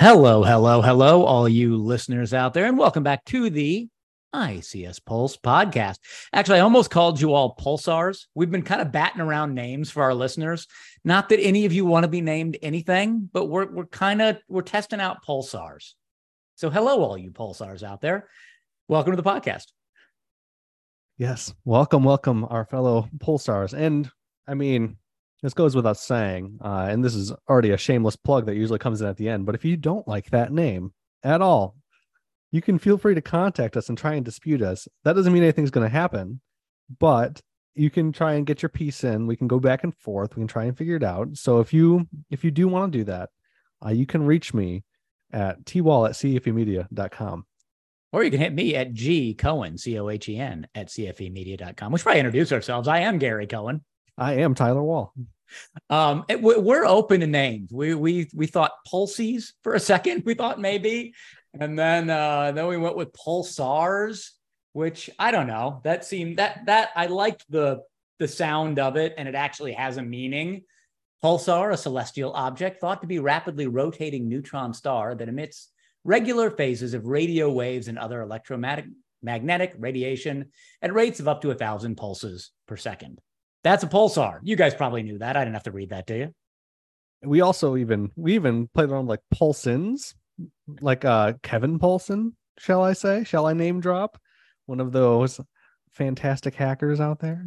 Hello, hello, hello, all you listeners out there, and welcome back to the ICS Pulse podcast. Actually, I almost called you all pulsars. We've been kind of batting around names for our listeners. Not that any of you want to be named anything, but we're we're kind of we're testing out pulsars. So, hello, all you pulsars out there. Welcome to the podcast. Yes, welcome, welcome, our fellow pulsars. And I mean, this goes without saying, uh, and this is already a shameless plug that usually comes in at the end. But if you don't like that name at all, you can feel free to contact us and try and dispute us. That doesn't mean anything's going to happen, but you can try and get your piece in. We can go back and forth. We can try and figure it out. So if you if you do want to do that, uh, you can reach me at twall at cfemedia.com. Or you can hit me at G Cohen, C O H E N, at CFEmedia.com. We should probably introduce ourselves. I am Gary Cohen. I am Tyler Wall. Um, it, we're open to names. We we we thought pulses for a second. We thought maybe, and then uh, then we went with pulsars, which I don't know. That seemed that that I liked the the sound of it, and it actually has a meaning. Pulsar, a celestial object thought to be rapidly rotating neutron star that emits regular phases of radio waves and other electromagnetic magnetic radiation at rates of up to a thousand pulses per second. That's a pulsar. You guys probably knew that. I didn't have to read that to you. We also even we even played around like Pulsins, like uh Kevin Poulsen, shall I say? Shall I name drop one of those fantastic hackers out there?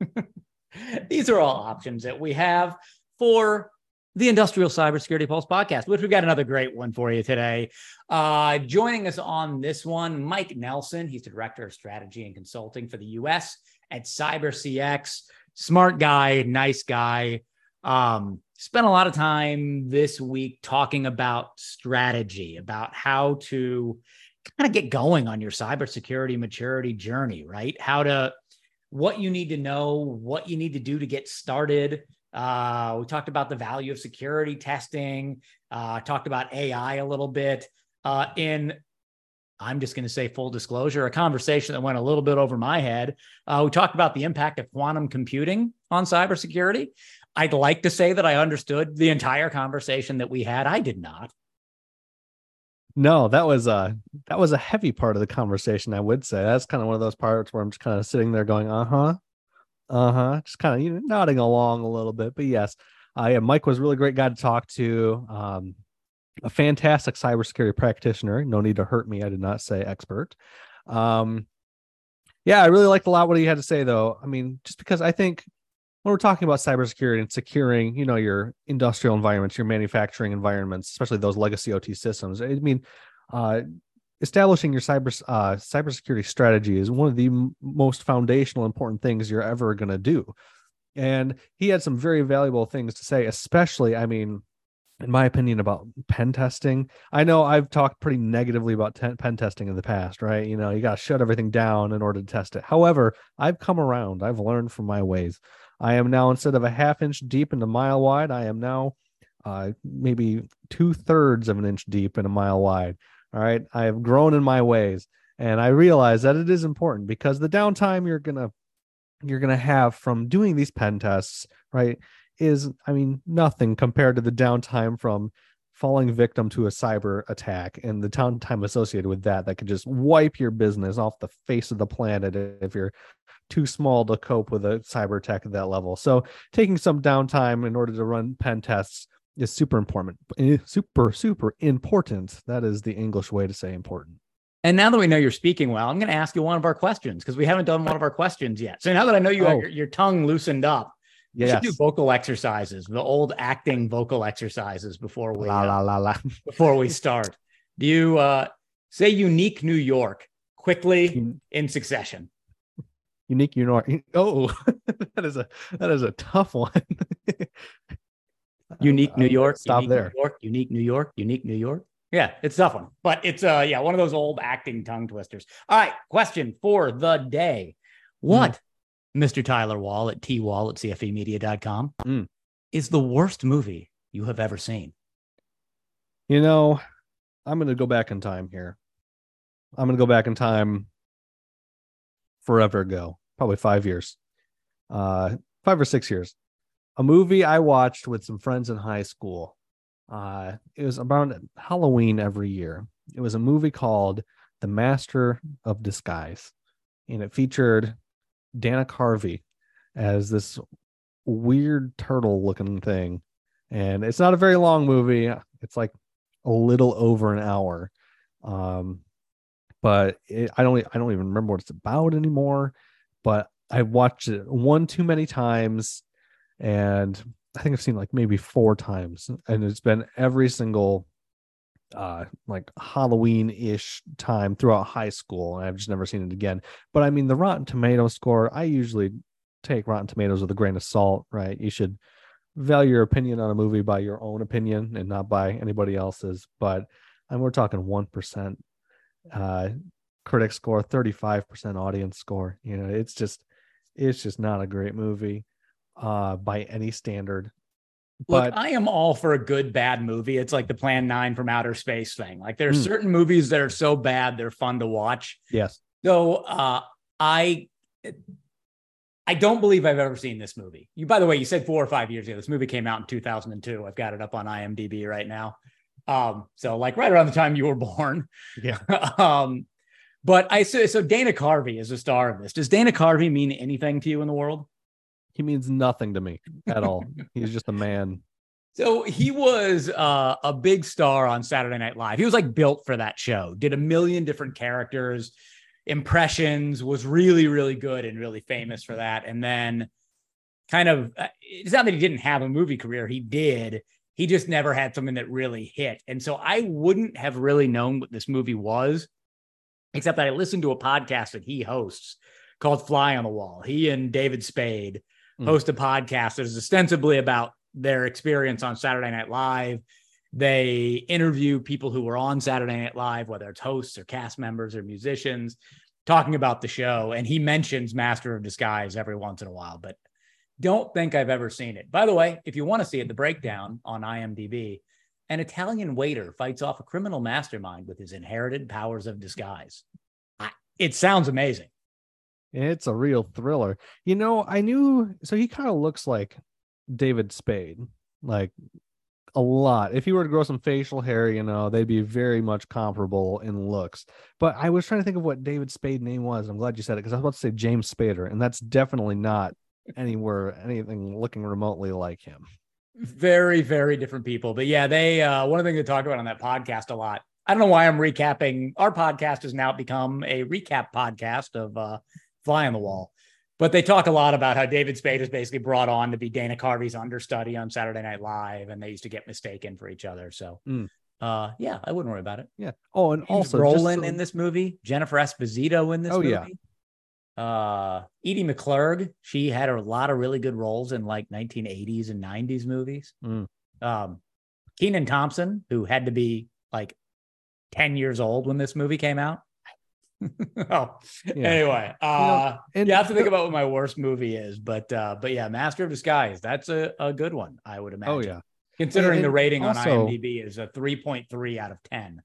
These are all options that we have for the Industrial Cybersecurity Pulse podcast, which we've got another great one for you today. Uh, joining us on this one, Mike Nelson. He's the Director of Strategy and Consulting for the US at CyberCX. Smart guy, nice guy. Um, spent a lot of time this week talking about strategy, about how to kind of get going on your cybersecurity maturity journey, right? How to, what you need to know, what you need to do to get started. Uh, we talked about the value of security testing, uh, talked about AI a little bit. Uh, in I'm just going to say full disclosure, a conversation that went a little bit over my head. Uh, we talked about the impact of quantum computing on cybersecurity. I'd like to say that I understood the entire conversation that we had. I did not. No, that was a that was a heavy part of the conversation. I would say that's kind of one of those parts where I'm just kind of sitting there going, uh huh, uh huh, just kind of you know, nodding along a little bit. But yes, uh, yeah, Mike was a really great guy to talk to. Um, a fantastic cybersecurity practitioner. No need to hurt me. I did not say expert. Um, yeah, I really liked a lot what he had to say, though. I mean, just because I think when we're talking about cybersecurity and securing, you know, your industrial environments, your manufacturing environments, especially those legacy OT systems, I mean, uh, establishing your cyber uh, cybersecurity strategy is one of the m- most foundational, important things you're ever going to do. And he had some very valuable things to say, especially, I mean, in my opinion, about pen testing. I know I've talked pretty negatively about ten- pen testing in the past, right? You know, you got to shut everything down in order to test it. However, I've come around. I've learned from my ways. I am now instead of a half inch deep and a mile wide, I am now uh, maybe two thirds of an inch deep and a mile wide. All right, I have grown in my ways, and I realize that it is important because the downtime you're gonna you're gonna have from doing these pen tests, right? Is, I mean, nothing compared to the downtime from falling victim to a cyber attack and the downtime associated with that that could just wipe your business off the face of the planet if you're too small to cope with a cyber attack at that level. So taking some downtime in order to run pen tests is super important. Eh, super, super important. That is the English way to say important. And now that we know you're speaking well, I'm going to ask you one of our questions because we haven't done one of our questions yet. So now that I know you oh. have your, your tongue loosened up, Yes. should do vocal exercises, the old acting vocal exercises before we la, la, la, la. before we start. Do you uh, say unique New York quickly in succession? Unique New York. Oh, that is a that is a tough one. unique New York. Stop there. New York. Unique New York. Unique New York. Yeah, it's tough one, but it's uh yeah one of those old acting tongue twisters. All right, question for the day: What mm. Mr. Tyler Wall at twall at cfemedia.com, mm. is the worst movie you have ever seen? You know, I'm going to go back in time here. I'm going to go back in time forever ago, probably five years, uh, five or six years. A movie I watched with some friends in high school Uh, it was about Halloween every year. It was a movie called The Master of Disguise, and it featured Dana Carvey as this weird turtle looking thing. And it's not a very long movie. It's like a little over an hour. Um, but it, I don't I don't even remember what it's about anymore. But I watched it one too many times, and I think I've seen like maybe four times, and it's been every single uh like Halloween ish time throughout high school, and I've just never seen it again. But I mean, the Rotten Tomato score, I usually take Rotten Tomatoes with a grain of salt, right? You should value your opinion on a movie by your own opinion and not by anybody else's. But and we're talking one percent uh critic score, 35% audience score. You know, it's just it's just not a great movie uh by any standard. Look, I am all for a good bad movie. It's like the Plan 9 from outer space thing. Like there are mm. certain movies that are so bad they're fun to watch. Yes. So uh I I don't believe I've ever seen this movie. You, by the way, you said four or five years ago. This movie came out in 2002. I've got it up on IMDb right now. Um, so like right around the time you were born. Yeah. um, but I so, so Dana Carvey is the star of this. Does Dana Carvey mean anything to you in the world? He means nothing to me at all. He's just a man. So he was uh, a big star on Saturday Night Live. He was like built for that show. Did a million different characters impressions, was really, really good and really famous for that. And then kind of, uh, it's not that he didn't have a movie career, he did. He just never had something that really hit. And so I wouldn't have really known what this movie was, except that I listened to a podcast that he hosts called Fly on the Wall. He and David Spade mm. host a podcast that is ostensibly about their experience on Saturday Night Live. They interview people who were on Saturday Night Live, whether it's hosts or cast members or musicians, talking about the show. And he mentions Master of Disguise every once in a while, but don't think I've ever seen it. By the way, if you want to see it, the breakdown on IMDb, an Italian waiter fights off a criminal mastermind with his inherited powers of disguise. It sounds amazing. It's a real thriller. You know, I knew so he kind of looks like David Spade, like a lot. If he were to grow some facial hair, you know, they'd be very much comparable in looks. But I was trying to think of what David Spade name was. I'm glad you said it because I was about to say James Spader, and that's definitely not anywhere anything looking remotely like him. Very, very different people. But yeah, they uh one of the things they talk about on that podcast a lot. I don't know why I'm recapping. Our podcast has now become a recap podcast of uh Fly on the Wall. But they talk a lot about how David Spade is basically brought on to be Dana Carvey's understudy on Saturday Night Live, and they used to get mistaken for each other. So, mm. uh, yeah, I wouldn't worry about it. Yeah. Oh, and also Brolin so... in this movie, Jennifer Esposito in this oh, movie. Yeah. Uh, Edie McClurg, she had a lot of really good roles in like 1980s and 90s movies. Mm. Um, Kenan Thompson, who had to be like 10 years old when this movie came out. oh, yeah. anyway, uh, you, know, you have to think about what my worst movie is, but uh, but yeah, Master of Disguise, that's a, a good one, I would oh, imagine. Oh yeah, considering and the rating also, on IMDb is a three point three out of ten.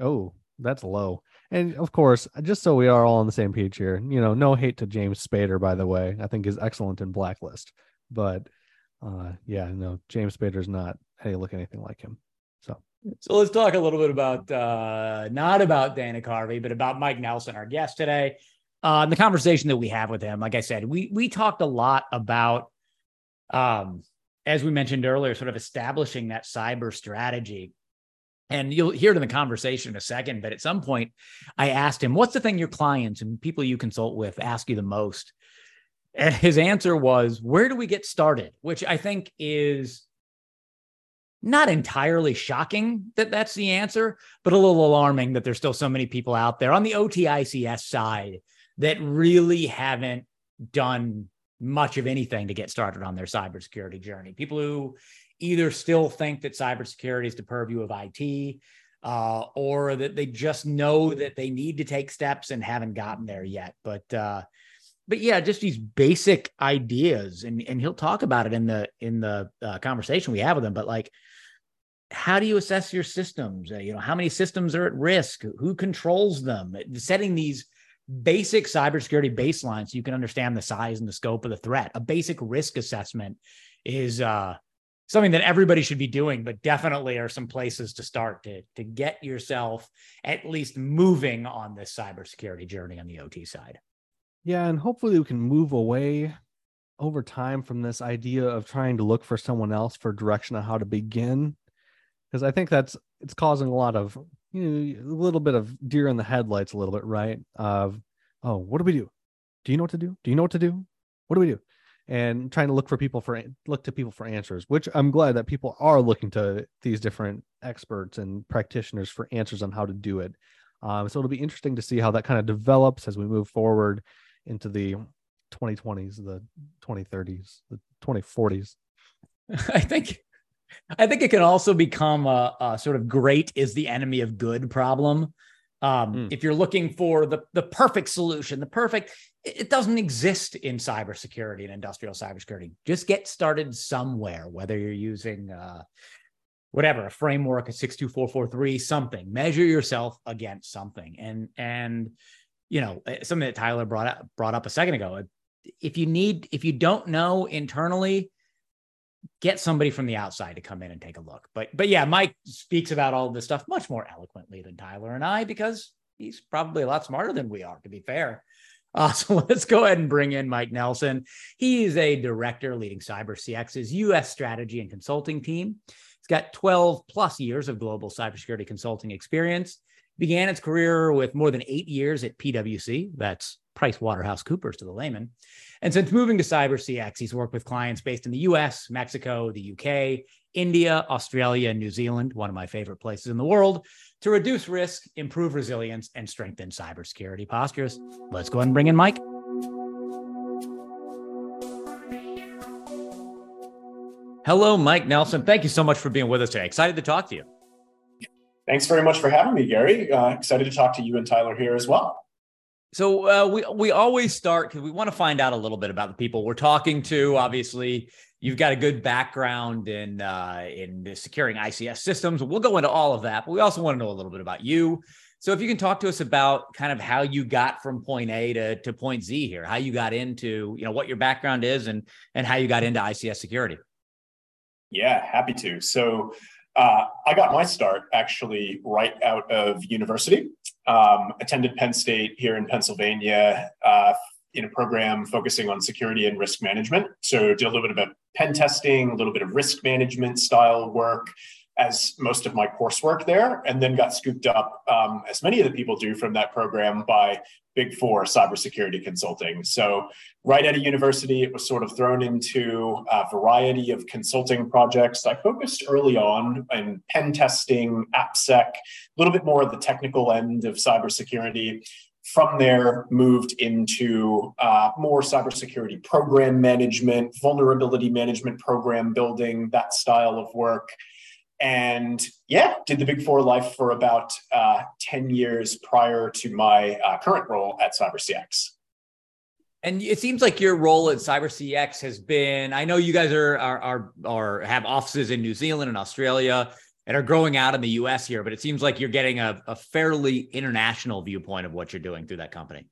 Oh, that's low. And of course, just so we are all on the same page here, you know, no hate to James Spader, by the way. I think is excellent in Blacklist, but uh, yeah, no, James Spader's not hey look anything like him. So let's talk a little bit about uh, not about Dana Carvey, but about Mike Nelson, our guest today. Uh, the conversation that we have with him, like I said, we we talked a lot about, um, as we mentioned earlier, sort of establishing that cyber strategy. And you'll hear it in the conversation in a second. But at some point, I asked him, "What's the thing your clients and people you consult with ask you the most?" And his answer was, "Where do we get started?" Which I think is not entirely shocking that that's the answer, but a little alarming that there's still so many people out there on the OTICS side that really haven't done much of anything to get started on their cybersecurity journey. People who either still think that cybersecurity is the purview of IT, uh, or that they just know that they need to take steps and haven't gotten there yet. But uh, but yeah, just these basic ideas, and and he'll talk about it in the in the uh, conversation we have with him. But like how do you assess your systems? Uh, you know, how many systems are at risk? Who controls them? Setting these basic cybersecurity baselines so you can understand the size and the scope of the threat. A basic risk assessment is uh, something that everybody should be doing, but definitely are some places to start to, to get yourself at least moving on this cybersecurity journey on the OT side. Yeah, and hopefully we can move away over time from this idea of trying to look for someone else for direction on how to begin because i think that's it's causing a lot of you know a little bit of deer in the headlights a little bit right? Of oh what do we do? Do you know what to do? Do you know what to do? What do we do? And trying to look for people for look to people for answers which i'm glad that people are looking to these different experts and practitioners for answers on how to do it. Um, so it'll be interesting to see how that kind of develops as we move forward into the 2020s, the 2030s, the 2040s. I think I think it can also become a, a, sort of great is the enemy of good problem. Um, mm. If you're looking for the, the perfect solution, the perfect, it doesn't exist in cybersecurity and industrial cybersecurity. Just get started somewhere, whether you're using uh, whatever a framework, a 62443, something. Measure yourself against something. And and you know something that Tyler brought up brought up a second ago if you need if you don't know internally get somebody from the outside to come in and take a look. But but yeah mike speaks about all this stuff much more eloquently than tyler and i because he's probably a lot smarter than we are to be fair. Uh, so let's go ahead and bring in mike nelson. He is a director leading CyberCX's us strategy and consulting team. He's got 12 plus years of global cybersecurity consulting experience began its career with more than eight years at pwc that's Price Waterhouse Coopers to the layman. And since moving to CyberCX, he's worked with clients based in the US, Mexico, the UK, India, Australia, and New Zealand, one of my favorite places in the world, to reduce risk, improve resilience, and strengthen cybersecurity postures. Let's go ahead and bring in Mike. Hello, Mike Nelson. Thank you so much for being with us today. Excited to talk to you. Thanks very much for having me, Gary. Uh, excited to talk to you and Tyler here as well. So uh, we we always start because we want to find out a little bit about the people we're talking to. Obviously, you've got a good background in uh, in securing ICS systems. We'll go into all of that, but we also want to know a little bit about you. So if you can talk to us about kind of how you got from point A to, to point Z here, how you got into, you know, what your background is and and how you got into ICS security. Yeah, happy to. So uh, I got my start actually right out of university. Um, attended Penn State here in Pennsylvania uh, in a program focusing on security and risk management. So, did a little bit of pen testing, a little bit of risk management style work as most of my coursework there, and then got scooped up, um, as many of the people do from that program, by Big Four cybersecurity consulting. So, right at a university, it was sort of thrown into a variety of consulting projects. I focused early on in pen testing, AppSec, a little bit more of the technical end of cybersecurity. From there, moved into uh, more cybersecurity program management, vulnerability management program building, that style of work and yeah, did the Big Four life for about uh, 10 years prior to my uh, current role at CyberCX. And it seems like your role at CyberCX has been, I know you guys are, are, are, are have offices in New Zealand and Australia and are growing out in the US here, but it seems like you're getting a, a fairly international viewpoint of what you're doing through that company.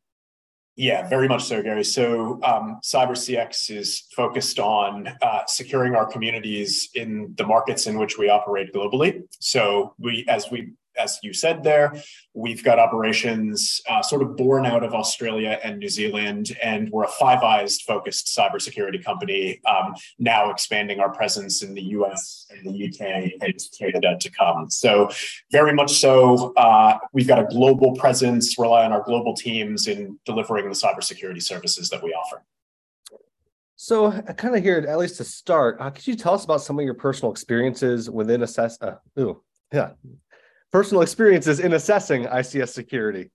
Yeah, very much so, Gary. So, um, CyberCX is focused on uh, securing our communities in the markets in which we operate globally. So, we, as we as you said there, we've got operations uh, sort of born out of Australia and New Zealand, and we're a Five Eyes focused cybersecurity company, um, now expanding our presence in the US and the UK and Canada to come. So, very much so, uh, we've got a global presence, rely on our global teams in delivering the cybersecurity services that we offer. So, I kind of hear, at least to start, uh, could you tell us about some of your personal experiences within ICS? Uh, ooh, yeah, personal experiences in assessing ICS security.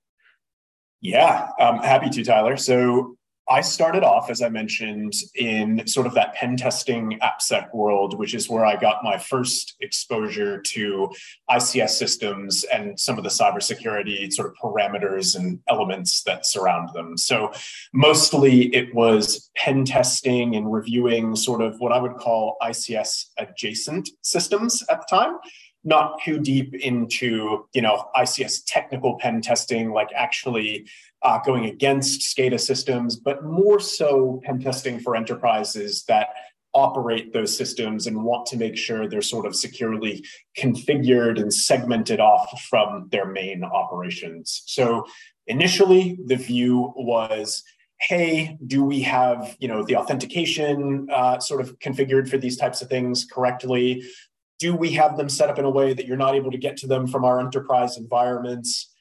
Yeah, I'm happy to, Tyler. So I started off, as I mentioned, in sort of that pen testing AppSec world, which is where I got my first exposure to ICS systems and some of the cybersecurity sort of parameters and elements that surround them. So mostly it was pen testing and reviewing sort of what I would call ICS adjacent systems at the time not too deep into you know ICS technical pen testing, like actually uh, going against SCADA systems, but more so pen testing for enterprises that operate those systems and want to make sure they're sort of securely configured and segmented off from their main operations. So initially, the view was hey do we have you know the authentication uh, sort of configured for these types of things correctly do we have them set up in a way that you're not able to get to them from our enterprise environments?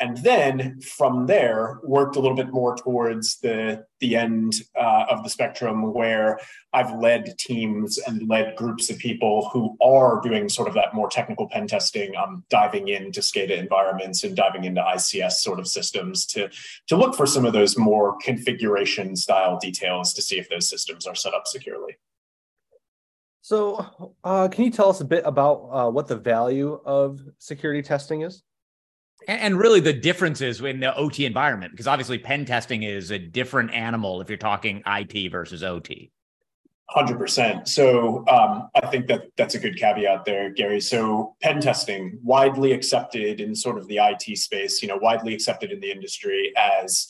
And then from there worked a little bit more towards the the end uh, of the spectrum where i've led teams and led groups of people who are doing sort of that more technical pen testing um, diving into scada environments and diving into ics sort of systems to to look for some of those more configuration style details to see if those systems are set up securely so uh, can you tell us a bit about uh, what the value of security testing is and really the differences in the OT environment, because obviously pen testing is a different animal if you're talking IT versus OT. 100%. So um, I think that that's a good caveat there, Gary. So pen testing, widely accepted in sort of the IT space, you know, widely accepted in the industry as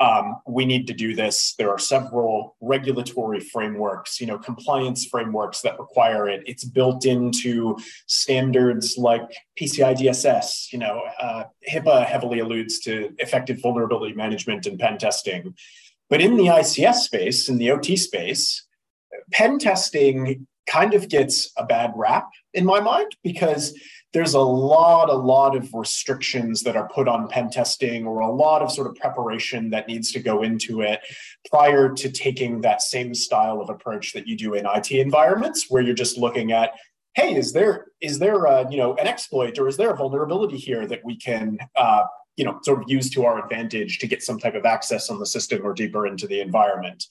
um, we need to do this. There are several regulatory frameworks, you know, compliance frameworks that require it. It's built into standards like PCI DSS. You know, uh, HIPAA heavily alludes to effective vulnerability management and pen testing. But in the ICS space, in the OT space, pen testing kind of gets a bad rap in my mind because there's a lot, a lot of restrictions that are put on pen testing or a lot of sort of preparation that needs to go into it prior to taking that same style of approach that you do in IT environments, where you're just looking at, hey, is there is there a, you know an exploit or is there a vulnerability here that we can uh, you know sort of use to our advantage to get some type of access on the system or deeper into the environment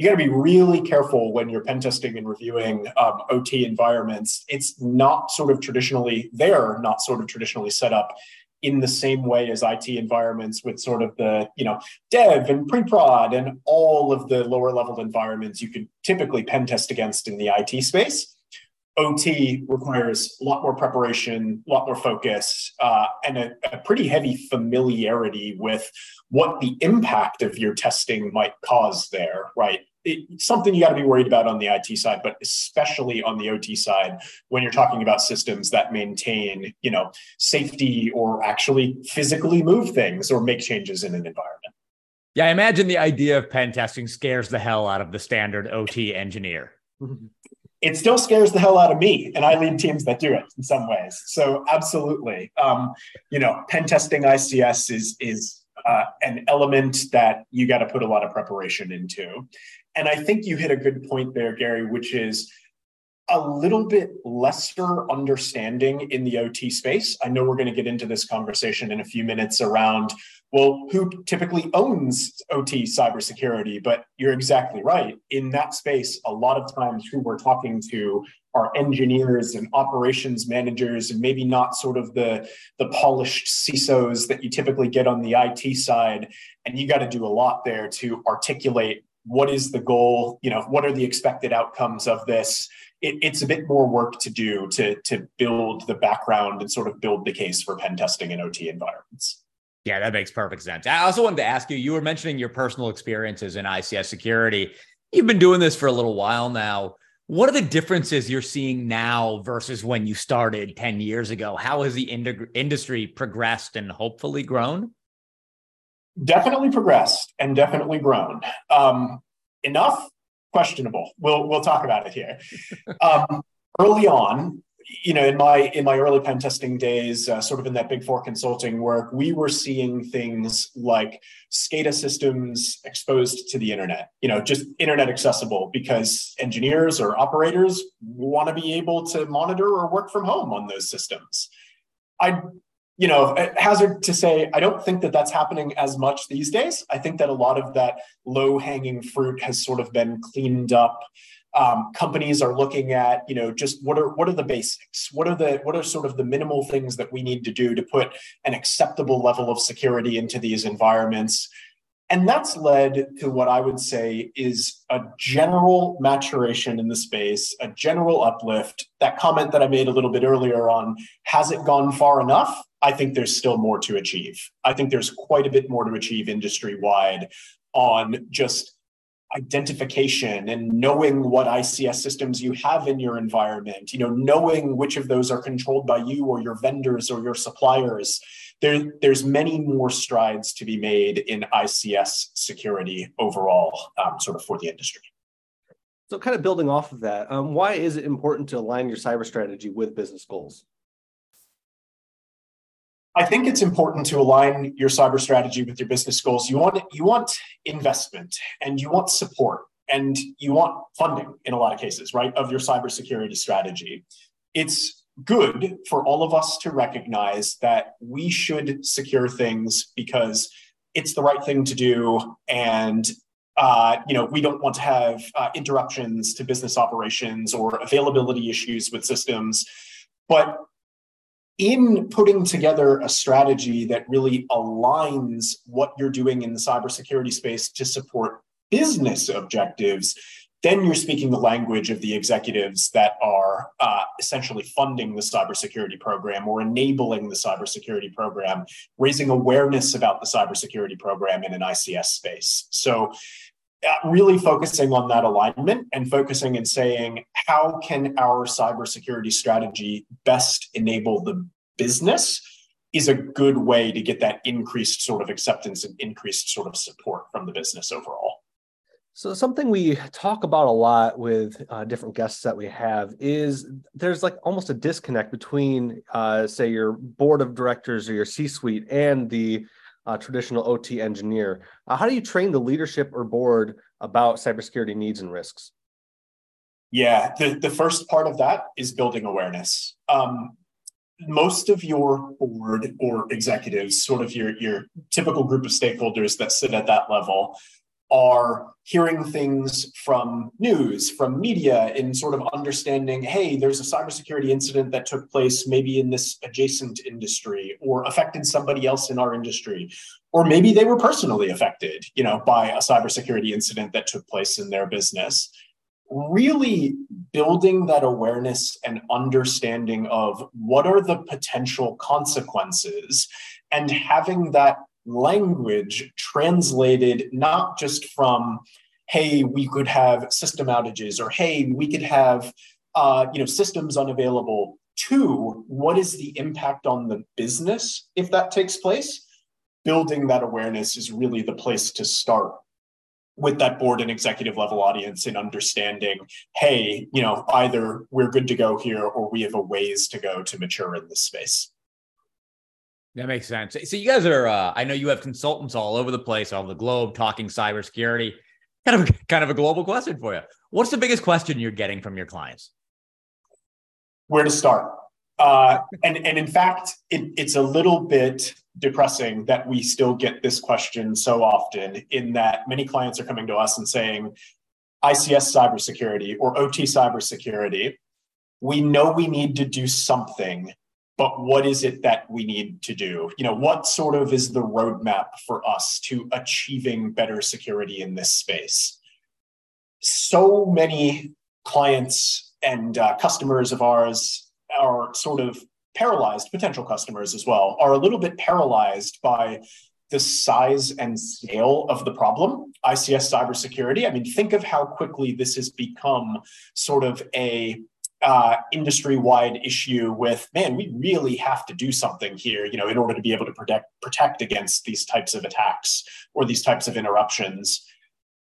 you got to be really careful when you're pen testing and reviewing um, OT environments. It's not sort of traditionally, they're not sort of traditionally set up in the same way as IT environments with sort of the, you know, dev and pre-prod and all of the lower level environments you could typically pen test against in the IT space. OT requires a lot more preparation, a lot more focus, uh, and a, a, pretty heavy familiarity with what the impact of your testing might cause there, right? It's something you got to be worried about on the IT side, but especially on the OT side when you're talking about systems that maintain, you know, safety or actually physically move things or make changes in an environment. Yeah, I imagine the idea of pen testing scares the hell out of the standard OT engineer. It still scares the hell out of me, and I lead teams that do it in some ways. So, absolutely, um, you know, pen testing ICS is is uh, an element that you got to put a lot of preparation into. And I think you hit a good point there, Gary, which is a little bit lesser understanding in the OT space. I know we're going to get into this conversation in a few minutes around, well, who typically owns OT cybersecurity? But you're exactly right. In that space, a lot of times who we're talking to are engineers and operations managers, and maybe not sort of the, the polished CISOs that you typically get on the IT side. And you got to do a lot there to articulate what is the goal? You know what are the expected outcomes of this? It, it's a bit more work to do to to build the background and sort of build the case for pen testing in ot environments. Yeah that makes perfect sense. I also wanted to ask you you were mentioning your personal experiences in ics security. You've been doing this for a little while now. What are the differences you're seeing now versus when you started 10 years ago? How has the ind- industry progressed and hopefully grown definitely progressed and definitely grown. Um, enough, questionable. We'll we'll talk about it here. Um, early on, you know, in my in my early pen testing days, uh, sort of in that Big Four consulting work, we were seeing things like SCADA systems exposed to the internet. You know, just internet accessible because engineers or operators want to be able to monitor or work from home on those systems. I you know, hazard to say, I don't think that that's happening as much these days. I think that a lot of that low hanging fruit has sort of been cleaned up. Um, companies are looking at, you know, just what are what are the basics? What are the what are sort of the minimal things that we need to do to put an acceptable level of security into these environments? And that's led to what I would say is a general maturation in the space, a general uplift. That comment that I made a little bit earlier on has it gone far enough? I think there's still more to achieve. I think there's quite a bit more to achieve industry wide on just identification and knowing what ICS systems you have in your environment, you know, knowing which of those are controlled by you or your vendors or your suppliers. There, there's many more strides to be made in ICS security overall, um, sort of for the industry. So, kind of building off of that, um, why is it important to align your cyber strategy with business goals? I think it's important to align your cyber strategy with your business goals. You want you want investment and you want support and you want funding in a lot of cases, right, of your cybersecurity strategy. It's good for all of us to recognize that we should secure things because it's the right thing to do and uh, you know we don't want to have uh, interruptions to business operations or availability issues with systems. But in putting together a strategy that really aligns what you're doing in the cybersecurity space to support business objectives, then you're speaking the language of the executives that are uh, essentially funding the cybersecurity program or enabling the cybersecurity program, raising awareness about the cybersecurity program in an ICS space. So, uh, really focusing on that alignment and focusing and saying, how can our cybersecurity strategy best enable the business is a good way to get that increased sort of acceptance and increased sort of support from the business overall. So something we talk about a lot with uh, different guests that we have is there's like almost a disconnect between, uh, say, your board of directors or your C-suite and the uh, traditional OT engineer. Uh, how do you train the leadership or board about cybersecurity needs and risks? Yeah, the, the first part of that is building awareness. Um, most of your board or executives, sort of your, your typical group of stakeholders that sit at that level, are hearing things from news, from media, in sort of understanding, hey, there's a cybersecurity incident that took place maybe in this adjacent industry or affected somebody else in our industry. Or maybe they were personally affected, you know, by a cybersecurity incident that took place in their business. Really building that awareness and understanding of what are the potential consequences and having that language translated not just from hey we could have system outages or hey we could have uh, you know systems unavailable to what is the impact on the business if that takes place? Building that awareness is really the place to start with that board and executive level audience in understanding hey you know either we're good to go here or we have a ways to go to mature in this space that makes sense. So you guys are, uh, I know you have consultants all over the place, all over the globe, talking cybersecurity. Kind of, kind of a global question for you. What's the biggest question you're getting from your clients? Where to start? Uh, and and in fact, it, it's a little bit depressing that we still get this question so often. In that many clients are coming to us and saying, ICS cybersecurity or OT cybersecurity. We know we need to do something but what is it that we need to do? You know, what sort of is the roadmap for us to achieving better security in this space? So many clients and uh, customers of ours are sort of paralyzed, potential customers as well, are a little bit paralyzed by the size and scale of the problem, ICS cybersecurity. I mean, think of how quickly this has become sort of a uh, industry-wide issue with man we really have to do something here you know in order to be able to protect protect against these types of attacks or these types of interruptions.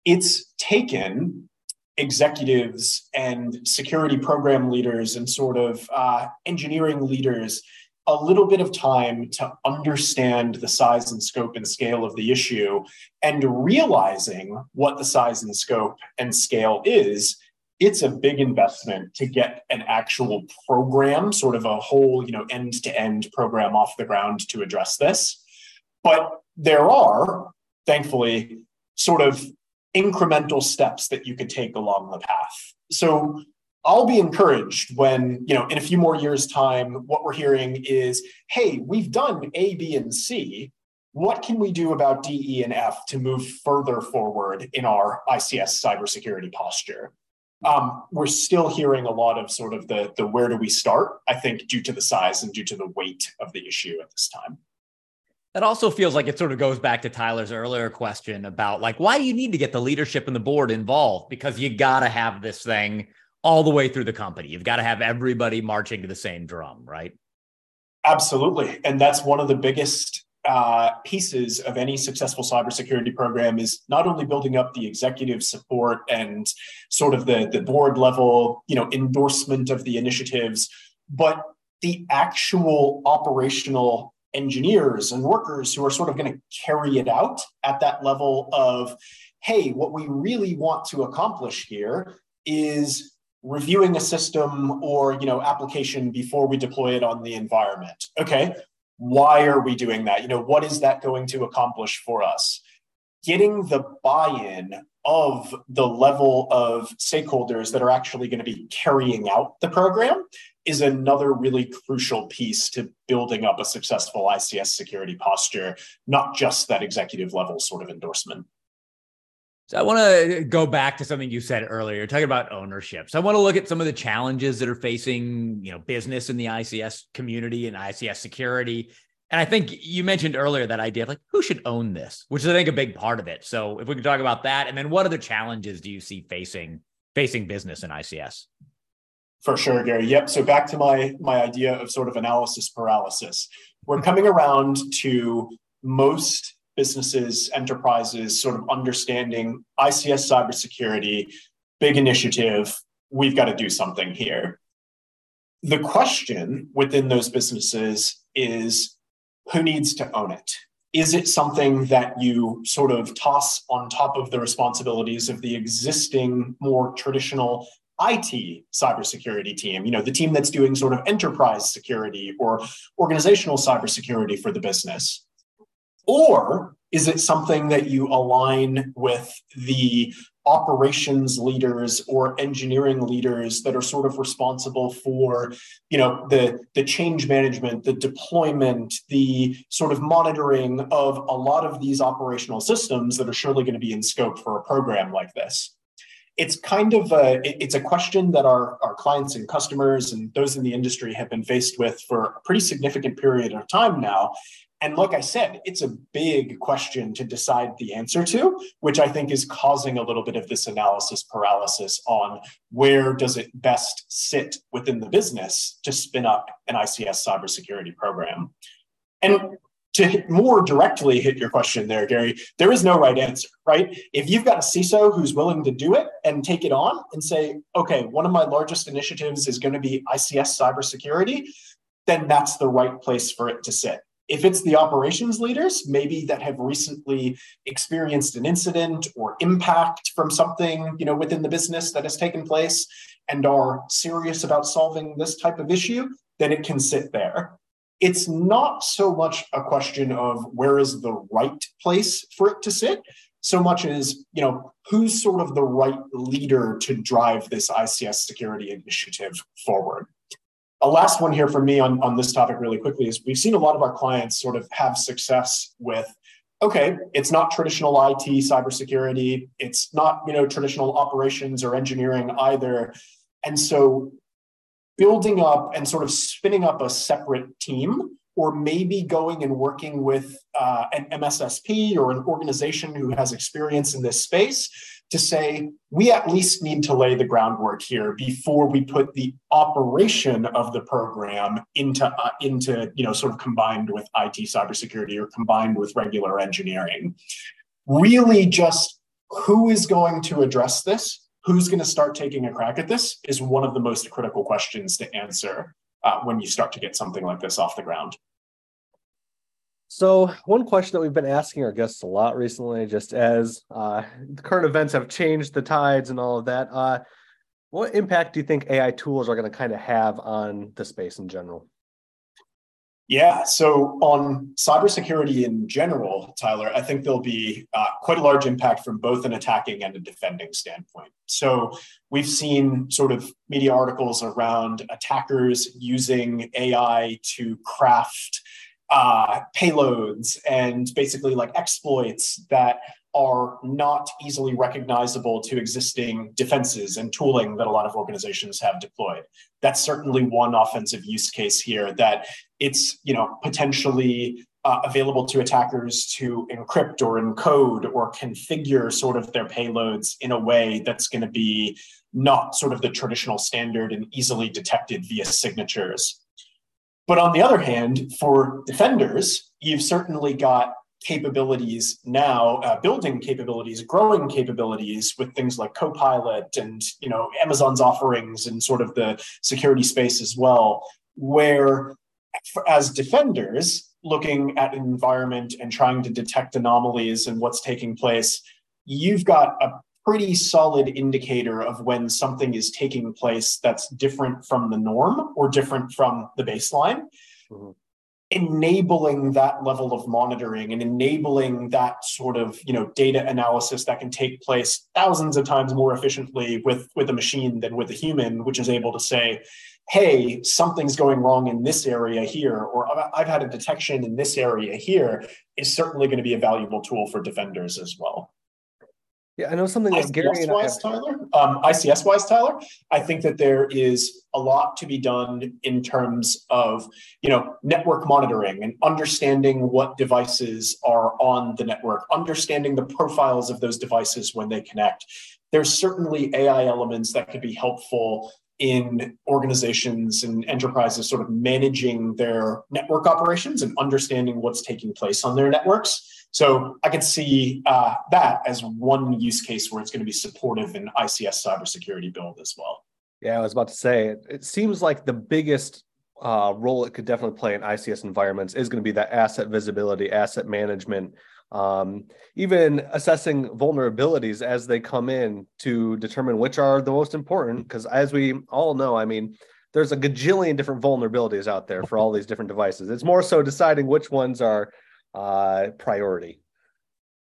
It's taken executives and security program leaders and sort of uh, engineering leaders a little bit of time to understand the size and scope and scale of the issue and realizing what the size and scope and scale is it's a big investment to get an actual program, sort of a whole, you know, end-to-end program off the ground to address this. But there are, thankfully, sort of incremental steps that you could take along the path. So I'll be encouraged when, you know, in a few more years' time, what we're hearing is, hey, we've done A, B, and C. What can we do about D, E, and F to move further forward in our ICS cybersecurity posture? Um, we're still hearing a lot of sort of the the where do we start? I think due to the size and due to the weight of the issue at this time. That also feels like it sort of goes back to Tyler's earlier question about like, why do you need to get the leadership and the board involved? Because you got to have this thing all the way through the company. You've got to have everybody marching to the same drum, right? Absolutely. And that's one of the biggest uh, pieces of any successful cybersecurity program is not only building up the executive support and sort of the, the board level, you know, endorsement of the initiatives, but the actual operational engineers and workers who are sort of going to carry it out at that level of hey what we really want to accomplish here is reviewing a system or you know application before we deploy it on the environment. Okay why are we doing that you know what is that going to accomplish for us getting the buy-in of the level of stakeholders that are actually going to be carrying out the program is another really crucial piece to building up a successful ICS security posture, not just that executive level sort of endorsement. So I want to uh, go back to something you said earlier, You're talking about ownership. So I want to look at some of the challenges that are facing, you know, business in the ICS community and ICS security. And I think you mentioned earlier that idea of like who should own this, which is I think a big part of it. So if we can talk about that, and then what other challenges do you see facing facing business in ICS? For sure, Gary. Yep. So back to my my idea of sort of analysis paralysis. We're coming around to most businesses, enterprises, sort of understanding ICS cybersecurity, big initiative. We've got to do something here. The question within those businesses is who needs to own it? Is it something that you sort of toss on top of the responsibilities of the existing, more traditional IT cybersecurity team, you know, the team that's doing sort of enterprise security or organizational cybersecurity for the business? Or is it something that you align with the operations leaders or engineering leaders that are sort of responsible for you know the the change management the deployment the sort of monitoring of a lot of these operational systems that are surely going to be in scope for a program like this? It's kind of a it's a question that our, our clients and customers and those in the industry have been faced with for a pretty significant period of time now and like i said it's a big question to decide the answer to which i think is causing a little bit of this analysis paralysis on where does it best sit within the business to spin up an ics cybersecurity program and to more directly hit your question there, Gary, there is no right answer, right? If you've got a CISO who's willing to do it and take it on and say, okay, one of my largest initiatives is going to be ICS cybersecurity, then that's the right place for it to sit. If it's the operations leaders, maybe that have recently experienced an incident or impact from something, you know, within the business that has taken place and are serious about solving this type of issue, then it can sit there. It's not so much a question of where is the right place for it to sit so much as you know who's sort of the right leader to drive this ics security initiative forward a last one here for me on, on this topic really quickly is we've seen a lot of our clients sort of have success with okay it's not traditional it cybersecurity. It's not you know traditional operations or engineering either. And so building up and sort of spinning up a separate team or maybe going and working with uh, an MSSP or an organization who has experience in this space to say, we at least need to lay the groundwork here before we put the operation of the program into, uh, into you know, sort of combined with IT cybersecurity or combined with regular engineering. Really just who is going to address this who's going to start taking a crack at this is one of the most critical questions to answer uh, when you start to get something like this off the ground. So, one question that we've been asking our guests a lot recently, just as uh, current events have changed the tides and all of that, uh, what impact do you think AI tools are going to kind of have on the space in general? Yeah. So on cybersecurity in general, Tyler, I think there'll be uh, quite a large impact from both an attacking and a defending standpoint. So we've seen sort of media articles around attackers using AI to craft uh, payloads and basically like exploits that are not easily recognizable to existing defenses and tooling that a lot of organizations have deployed. That's certainly one offensive use case here that it's, you know, potentially uh, available to attackers to encrypt or encode or configure sort of their payloads in a way that's going to be not sort of the traditional standard and easily detected via signatures. But on the other hand, for defenders, you've certainly got capabilities now, uh, building capabilities, growing capabilities with things like Copilot and you know Amazon's offerings and sort of the security space as well, where as defenders looking at an environment and trying to detect anomalies and what's taking place, you've got a pretty solid indicator of when something is taking place that's different from the norm or different from the baseline. Mm-hmm. Enabling that level of monitoring and enabling that sort of you know data analysis that can take place thousands of times more efficiently with with a machine than with a human, which is able to say, hey, something's going wrong in this area here, or I've had a detection in this area here, is certainly going to be a valuable tool for defenders as well. Yeah, I know something that Gary and I wise, Tyler. Um, ICS wise, Tyler. I think that there is a lot to be done in terms of you know network monitoring and understanding what devices are on the network, understanding the profiles of those devices when they connect. There's certainly AI elements that could be helpful in organizations and enterprises sort of managing their network operations and understanding what's taking place on their networks. So I can see uh, that as one use case where it's going to be supportive in ICS cybersecurity build as well. Yeah, I was about to say it, it seems like the biggest uh, role it could definitely play in ICS environments is going to be that asset visibility, asset management, um, even assessing vulnerabilities as they come in to determine which are the most important. Because as we all know, I mean, there's a gajillion different vulnerabilities out there for all these different devices. It's more so deciding which ones are uh, priority.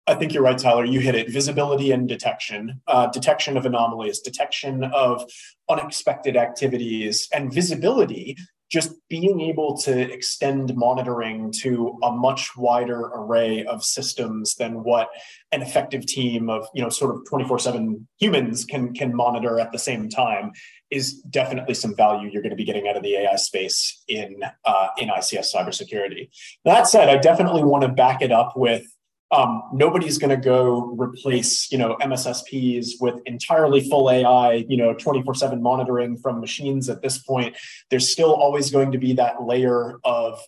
I think you're right, Tyler. You hit it. Visibility and detection, uh, detection of anomalies, detection of unexpected activities, and visibility just being able to extend monitoring to a much wider array of systems than what an effective team of you know sort of 24/7 humans can can monitor at the same time is definitely some value you're going to be getting out of the AI space in uh, in ICS cybersecurity. That said, I definitely want to back it up with um, nobody's going to go replace you know mssps with entirely full ai you know 24/7 monitoring from machines at this point. There's still always going to be that layer of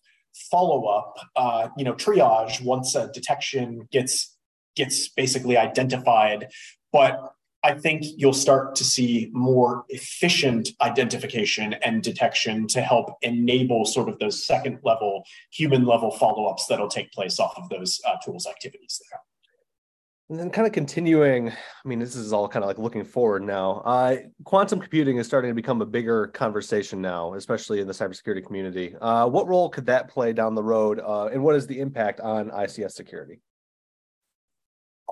follow up uh, you know triage once a detection gets gets basically identified. But I think you'll start to see more efficient identification and detection to help enable sort of those second level, human level follow ups that'll take place off of those uh, tools activities there. And then, kind of continuing, I mean, this is all kind of like looking forward now. Uh, quantum computing is starting to become a bigger conversation now, especially in the cybersecurity community. Uh, what role could that play down the road, uh, and what is the impact on ICS security?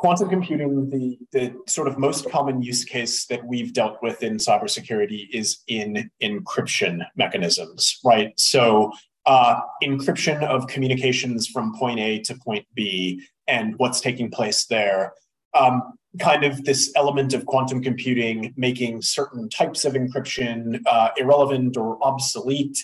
Quantum computing, the, the sort of most common use case that we've dealt with in cybersecurity is in encryption mechanisms, right? So uh, encryption of communications from point A to point B and what's taking place there. Um, kind of this element of quantum computing making certain types of encryption uh, irrelevant or obsolete.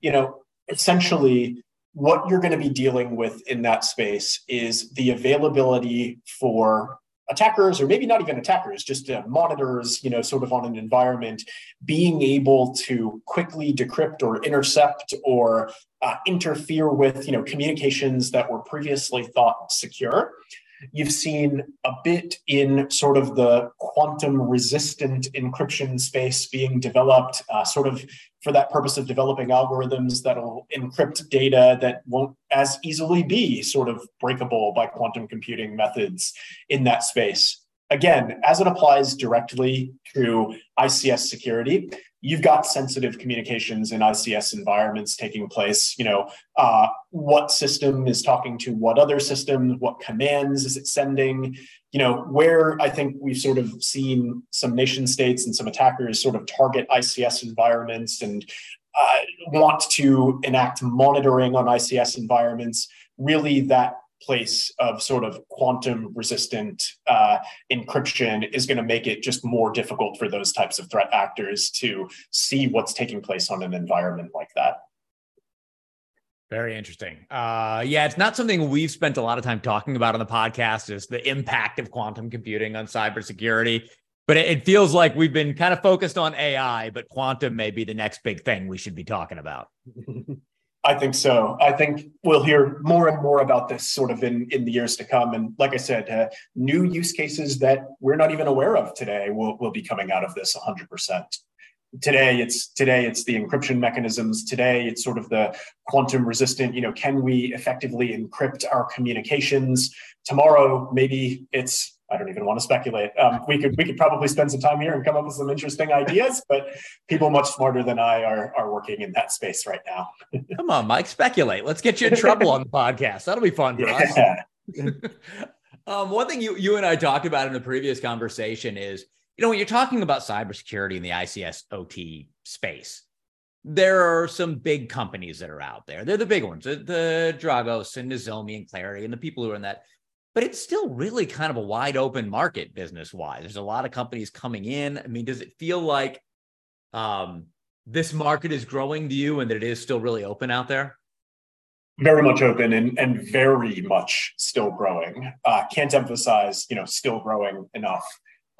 You know, essentially, what you're going to be dealing with in that space is the availability for attackers or maybe not even attackers just uh, monitors you know sort of on an environment being able to quickly decrypt or intercept or uh, interfere with you know communications that were previously thought secure You've seen a bit in sort of the quantum resistant encryption space being developed, uh, sort of for that purpose of developing algorithms that'll encrypt data that won't as easily be sort of breakable by quantum computing methods in that space. Again, as it applies directly to ICS security, you've got sensitive communications in ICS environments taking place. You know, uh, what system is talking to what other system? What commands is it sending? You know, where I think we've sort of seen some nation states and some attackers sort of target ICS environments and uh, want to enact monitoring on ICS environments. Really, that place of sort of quantum resistant uh, encryption is going to make it just more difficult for those types of threat actors to see what's taking place on an environment like that. Very interesting. Uh, yeah, it's not something we've spent a lot of time talking about on the podcast. Is the impact of quantum computing on cybersecurity? But it, it feels like we've been kind of focused on AI, but quantum may be the next big thing we should be talking about. I think so. I think we'll hear more and more about this sort of in, in the years to come. And like I said, uh, new use cases that we're not even aware of today will, will be coming out of this 100% today it's today it's the encryption mechanisms today it's sort of the quantum resistant you know can we effectively encrypt our communications tomorrow maybe it's i don't even want to speculate um, we could we could probably spend some time here and come up with some interesting ideas but people much smarter than i are are working in that space right now come on mike speculate let's get you in trouble on the podcast that'll be fun for yeah. us um, one thing you you and i talked about in the previous conversation is you know, when you're talking about cybersecurity in the ICS OT space, there are some big companies that are out there. They're the big ones, the, the Dragos and Nozomi and Claroty and the people who are in that. But it's still really kind of a wide open market business wise. There's a lot of companies coming in. I mean, does it feel like um, this market is growing to you and that it is still really open out there? Very much open and, and very much still growing. Uh, can't emphasize, you know, still growing enough.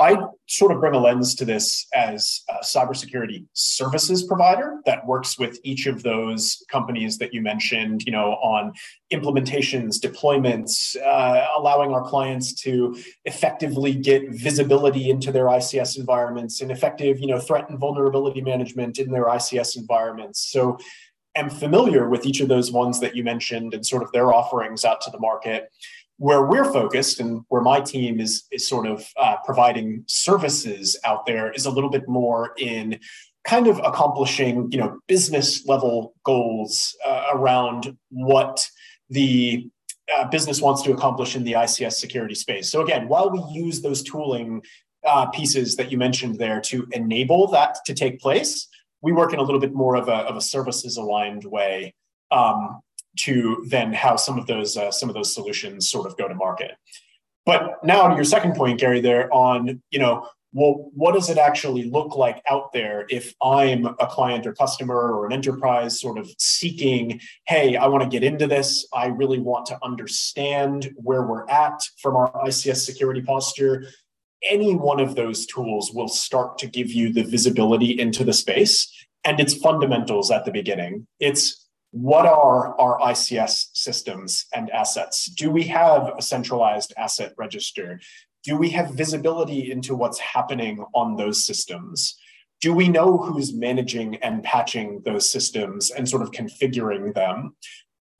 I sort of bring a lens to this as a cybersecurity services provider that works with each of those companies that you mentioned, you know, on implementations, deployments, uh, allowing our clients to effectively get visibility into their ICS environments and effective, you know, threat and vulnerability management in their ICS environments. So am familiar with each of those ones that you mentioned and sort of their offerings out to the market where we're focused and where my team is is sort of uh, providing services out there is a little bit more in kind of accomplishing you know business level goals uh, around what the uh, business wants to accomplish in the ICS security space. So again, while we use those tooling uh, pieces that you mentioned there to enable that to take place, we work in a little bit more of a, of a services aligned way um, to then how some of those uh, some of those solutions sort of go to market. But now to your second point, Gary, there on you know well, what does it actually look like out there if I'm a client or customer or an enterprise sort of seeking, hey, I want to get into this. I really want to understand where we're at from our ICS security posture. Any one of those tools will start to give you the visibility into the space and its fundamentals at the beginning. It's what are our ICS systems and assets? Do we have a centralized asset register? Do we have visibility into what's happening on those systems? Do we know who's managing and patching those systems and sort of configuring them?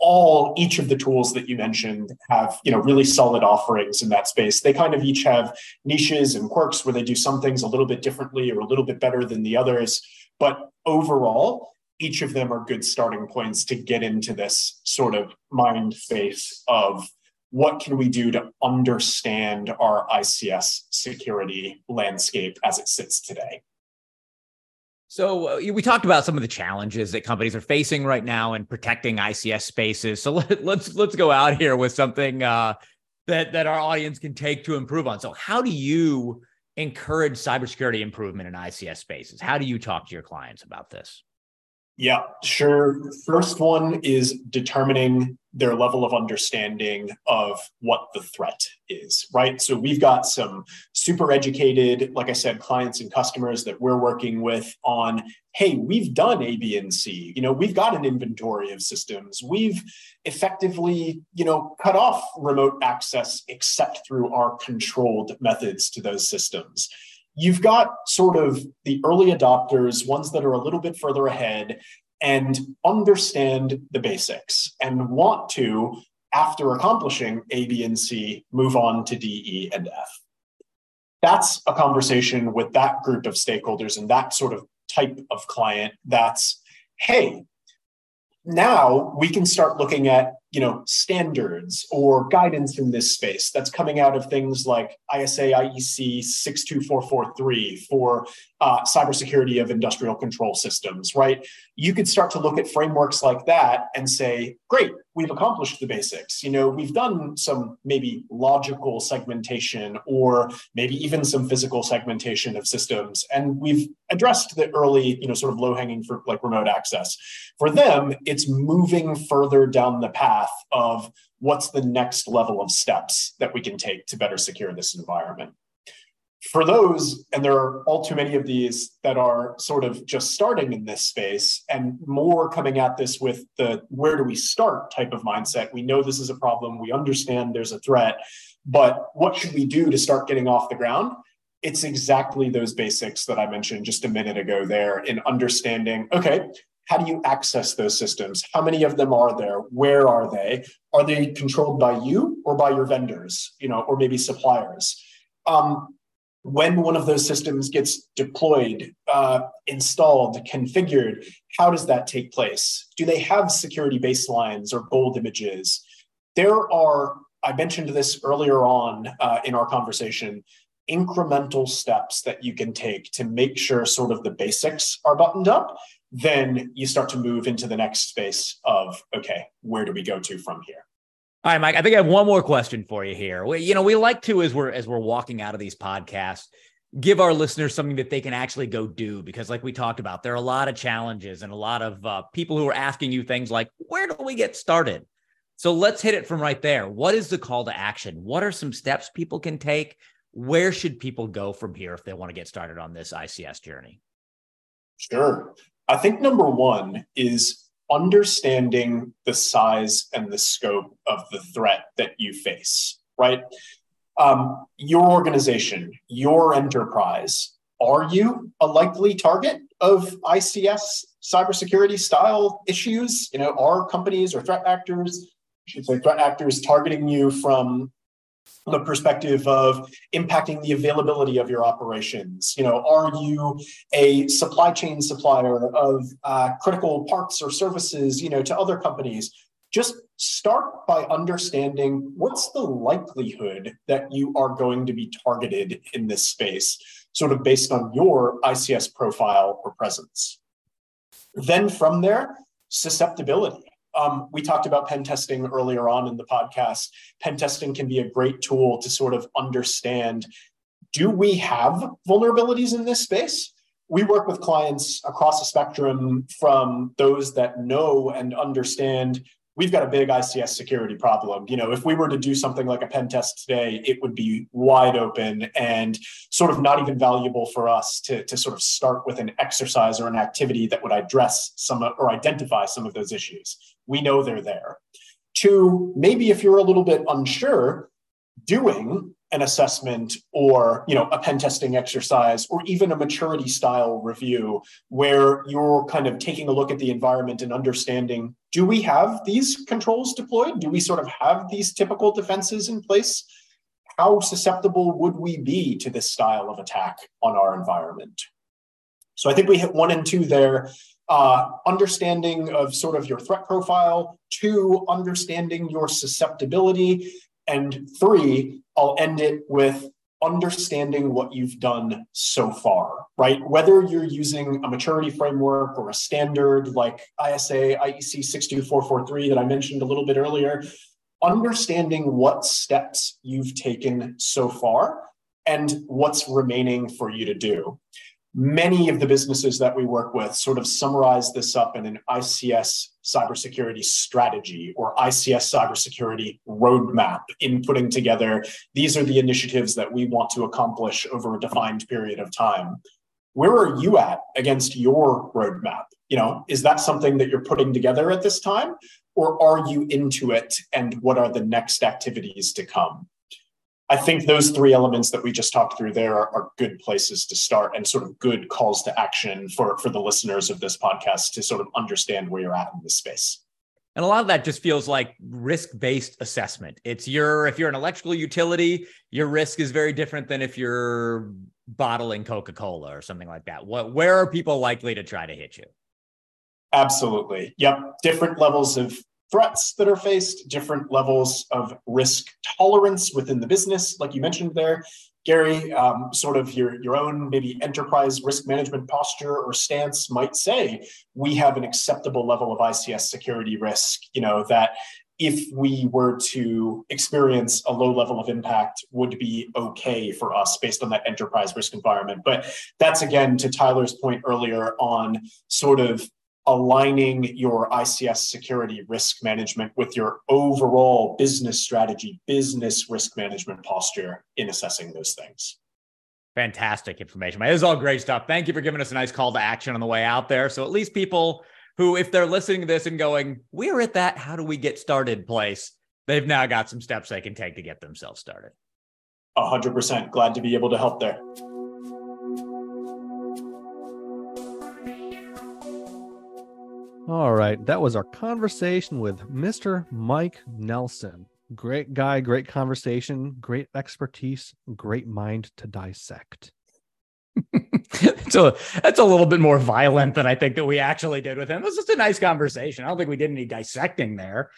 all each of the tools that you mentioned have you know really solid offerings in that space they kind of each have niches and quirks where they do some things a little bit differently or a little bit better than the others but overall each of them are good starting points to get into this sort of mind space of what can we do to understand our ICS security landscape as it sits today. So uh, we talked about some of the challenges that companies are facing right now in protecting ICS spaces. So let, us let's, let's go out here with something uh, that that our audience can take to improve on. So how do you encourage cybersecurity improvement in ICS spaces? How do you talk to your clients about this? Yeah, sure. First one is determining their level of understanding of what the threat is, right? So we've got some super educated, like I said, clients and customers that we're working with on, hey, we've done A, B, and C. You know, we've got an inventory of systems. We've effectively, you know, cut off remote access except through our controlled methods to those systems you've got sort of the early adopters, ones that are a little bit further ahead and understand the basics and want to, after accomplishing A, B, and C, move on to D, E, and F. That's a conversation with that group of stakeholders and that sort of type of client that's, hey, now we can start looking at you know standards or guidance in this space that's coming out of things like isa iec 62443 for uh, cybersecurity of industrial control systems right you could start to look at frameworks like that and say great we've accomplished the basics. You know, we've done some maybe logical segmentation or maybe even some physical segmentation of systems, and we've addressed the early, you know, sort of low hanging for like remote access. For them, it's moving further down the path of what's the next level of steps that we can take to better secure this environment for those, and there are all too many of these that are sort of just starting in this space and more coming at this with the where do we start type of mindset. We know this is a problem, we understand there's a threat, but what should we do to start getting off the ground? It's exactly those basics that I mentioned just a minute ago there in understanding, okay, how do you access those systems? How many of them are there? Where are they? Are they controlled by you or by your vendors, you know, or maybe suppliers? Um, when one of those systems gets deployed, uh, installed, configured, how does that take place? Do they have security baselines or gold images? There are, I mentioned this earlier on uh, in our conversation, incremental steps that you can take to make sure sort of the basics are buttoned up. Then you start to move into the next space of, okay, where do we go to from here? All right, Mike. I think I have one more question for you here. We, you know, we like to as we're as we're walking out of these podcasts, give our listeners something that they can actually go do because, like we talked about, there are a lot of challenges and a lot of uh, people who are asking you things like, "Where do we get started?" So let's hit it from right there. What is the call to action? What are some steps people can take? Where should people go from here if they want to get started on this ICS journey? Sure. I think number one is understanding the size and the scope of the threat that you face, right? Um, your organization, your enterprise, are you a likely target of ICS cybersecurity style issues? You know, are companies or threat actors, I should say threat actors targeting you from the perspective of impacting the availability of your operations. You know are you a supply chain supplier of uh, critical parts or services you know to other companies? Just start by understanding what's the likelihood that you are going to be targeted in this space sort of based on your ics profile or presence. Then from there susceptibility um, we talked about pen testing earlier on in the podcast. Pen testing can be a great tool to sort of understand do we have vulnerabilities in this space? We work with clients across the spectrum from those that know and understand we've got a big ICS security problem. You know, if we were to do something like a pen test today, it would be wide open and sort of not even valuable for us to, to sort of start with an exercise or an activity that would address some or identify some of those issues. We know they're there. Two, maybe if you're a little bit unsure, doing an assessment or you know a pen testing exercise or even a maturity style review where you're kind of taking a look at the environment and understanding do we have these controls deployed? Do we sort of have these typical defenses in place? How susceptible would we be to this style of attack on our environment? So i think we hit one and two there uh, understanding of sort of your threat profile two understanding your susceptibility and three, I'll end it with understanding what you've done so far, right? Whether you're using a maturity framework or a standard like ISA IEC 62443 that I mentioned a little bit earlier, understanding what steps you've taken so far and what's remaining for you to do many of the businesses that we work with sort of summarize this up in an ICS cybersecurity strategy or ICS cybersecurity roadmap in putting together these are the initiatives that we want to accomplish over a defined period of time. Where are you at against your roadmap? You know, is that something that you're putting together at this time or are you into it and what are the next activities to come? I think those three elements that we just talked through there are, are, good places to start and sort of good calls to action for, for the listeners of this podcast to sort of understand where you're at in this space. And a lot of that just feels like risk-based assessment. It's your if you're an electrical utility, your risk is very different than if you're bottling Coca-Cola or something like that. What where are people likely to try to hit you? Absolutely. Yep. Different levels of threats that are faced, different levels of risk tolerance within the business, like you mentioned there. Gary, um, sort of your, your own maybe enterprise risk management posture or stance might say we have an acceptable level of ICS security risk, you know, that if we were to experience a low level of impact would be okay for us based on that enterprise risk environment. But that's again to Tyler's point earlier on sort of aligning your ICS security risk management with your overall business strategy, business risk management posture in assessing those things. Fantastic information. This is all great stuff. Thank you for giving us a nice call to action on the way out there. So at least people who, if they're listening to this and going, we're at that, how do we get started place? They've now got some steps they can take to get themselves started. 100%. Glad to be able to help there. All right. That was our conversation with Mr. Mike Nelson. Great guy, great conversation, great expertise, great mind to dissect. so that's a little bit more violent than I think that we actually did with him. It was just a nice conversation. I don't think we did any dissecting there.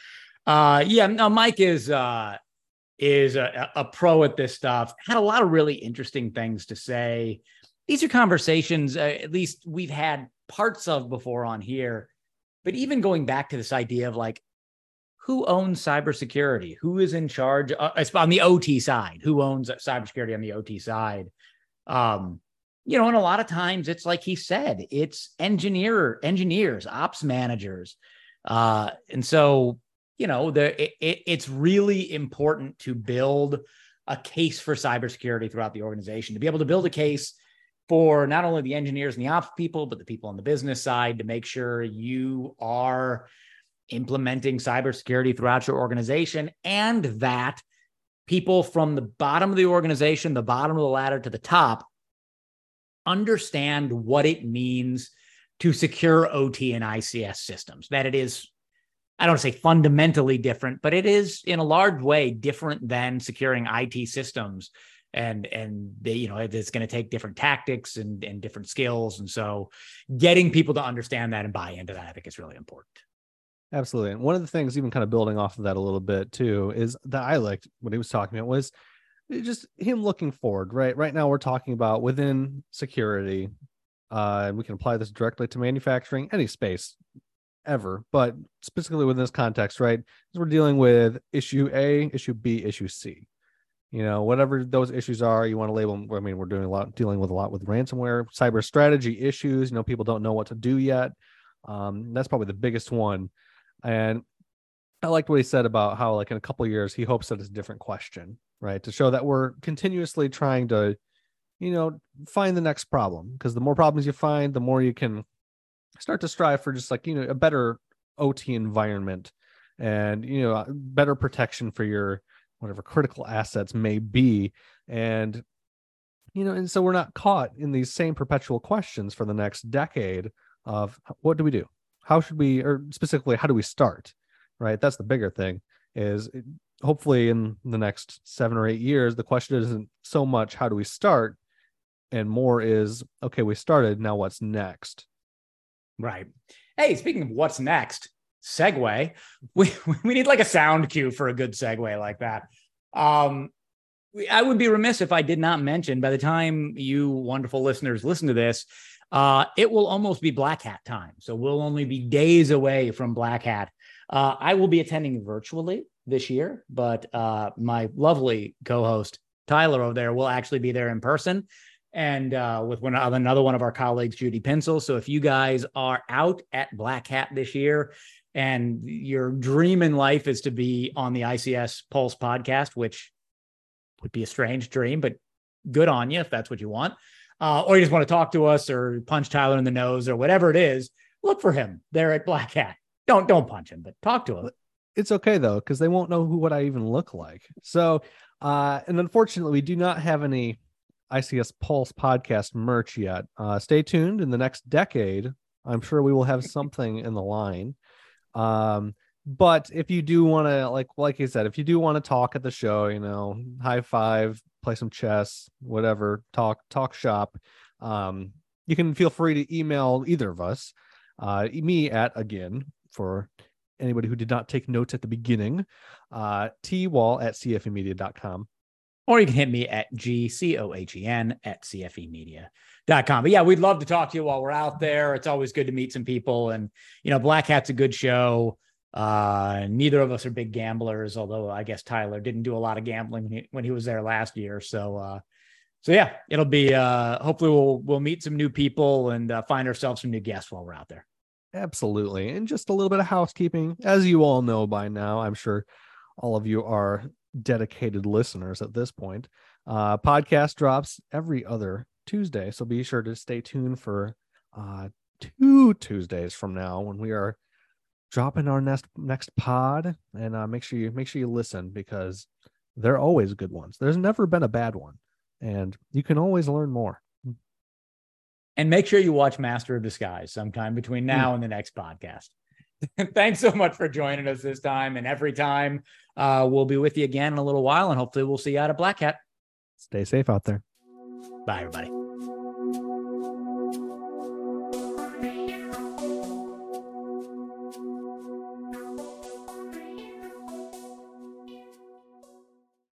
Uh, yeah, no, Mike is uh, is a, a pro at this stuff. Had a lot of really interesting things to say. These are conversations, uh, at least we've had parts of before on here. But even going back to this idea of like, who owns cybersecurity? Who is in charge uh, on the OT side? Who owns cybersecurity on the OT side? Um, you know, and a lot of times it's like he said, it's engineer engineers, ops managers, uh, and so you know, the it, it, it's really important to build a case for cybersecurity throughout the organization to be able to build a case for not only the engineers and the ops people, but the people on the business side to make sure you are implementing cybersecurity throughout your organization and that people from the bottom of the organization, the bottom of the ladder to the top, understand what it means to secure OT and ICS systems, that it is, I don't say fundamentally different, but it is in a large way different than securing IT systems. And and they, you know, it's going to take different tactics and, and different skills. And so getting people to understand that and buy into that, I think is really important. Absolutely. And one of the things, even kind of building off of that a little bit too, is that I liked what he was talking about was just him looking forward, right? Right now, we're talking about within security. Uh, we can apply this directly to manufacturing, any space ever, but specifically within this context, right? We're dealing with issue A, issue B, issue C. You know, whatever those issues are, you want to label them. I mean, we're doing a lot, dealing with a lot with ransomware, cyber strategy issues. You know, people don't know what to do yet. Um, that's probably the biggest one. And I liked what he said about how, like, in a couple years, he hopes that it's a different question, right? To show that we're continuously trying to, you know, find the next problem. Because the more problems you find, the more you can start to strive for just like, you know, a better OT environment and, you know, better protection for your whatever critical assets may be. And, you know, and so we're not caught in these same perpetual questions for the next decade of what do we do? How should we, or specifically, how do we start? Right. That's the bigger thing is hopefully in the next seven or eight years, the question isn't so much how do we start, and more is okay, we started. Now what's next? Right. Hey, speaking of what's next, segue. We we need like a sound cue for a good segue like that. Um, I would be remiss if I did not mention by the time you wonderful listeners listen to this, uh, it will almost be Black Hat time. So we'll only be days away from Black Hat. Uh, I will be attending virtually this year, but uh, my lovely co-host Tyler over there will actually be there in person, and uh, with one another one of our colleagues, Judy Pencil. So if you guys are out at Black Hat this year, and your dream in life is to be on the ICS Pulse podcast, which would be a strange dream, but good on you if that's what you want. Uh, or you just want to talk to us or punch Tyler in the nose or whatever it is, look for him there at Black Hat. Don't don't punch him, but talk to him it's okay though because they won't know who what I even look like. So, uh, and unfortunately, we do not have any ICS Pulse podcast merch yet. Uh, stay tuned. In the next decade, I'm sure we will have something in the line. Um, but if you do want to, like, like I said, if you do want to talk at the show, you know, high five, play some chess, whatever, talk, talk shop. Um, you can feel free to email either of us, uh, me at again for anybody who did not take notes at the beginning, uh, twall at cfemedia.com. Or you can hit me at gcohen at cfemedia.com. But yeah, we'd love to talk to you while we're out there. It's always good to meet some people. And, you know, Black Hat's a good show. Uh, neither of us are big gamblers, although I guess Tyler didn't do a lot of gambling when he, when he was there last year. So, uh, so yeah, it'll be uh, hopefully we'll we'll meet some new people and uh, find ourselves some new guests while we're out there. Absolutely, and just a little bit of housekeeping, as you all know by now. I'm sure all of you are dedicated listeners at this point. Uh, podcast drops every other Tuesday, so be sure to stay tuned for uh, two Tuesdays from now when we are dropping our next next pod. And uh, make sure you make sure you listen because they're always good ones. There's never been a bad one, and you can always learn more. And make sure you watch Master of Disguise sometime between now and the next podcast. Thanks so much for joining us this time and every time. Uh, we'll be with you again in a little while, and hopefully, we'll see you out at Black Hat. Stay safe out there. Bye, everybody.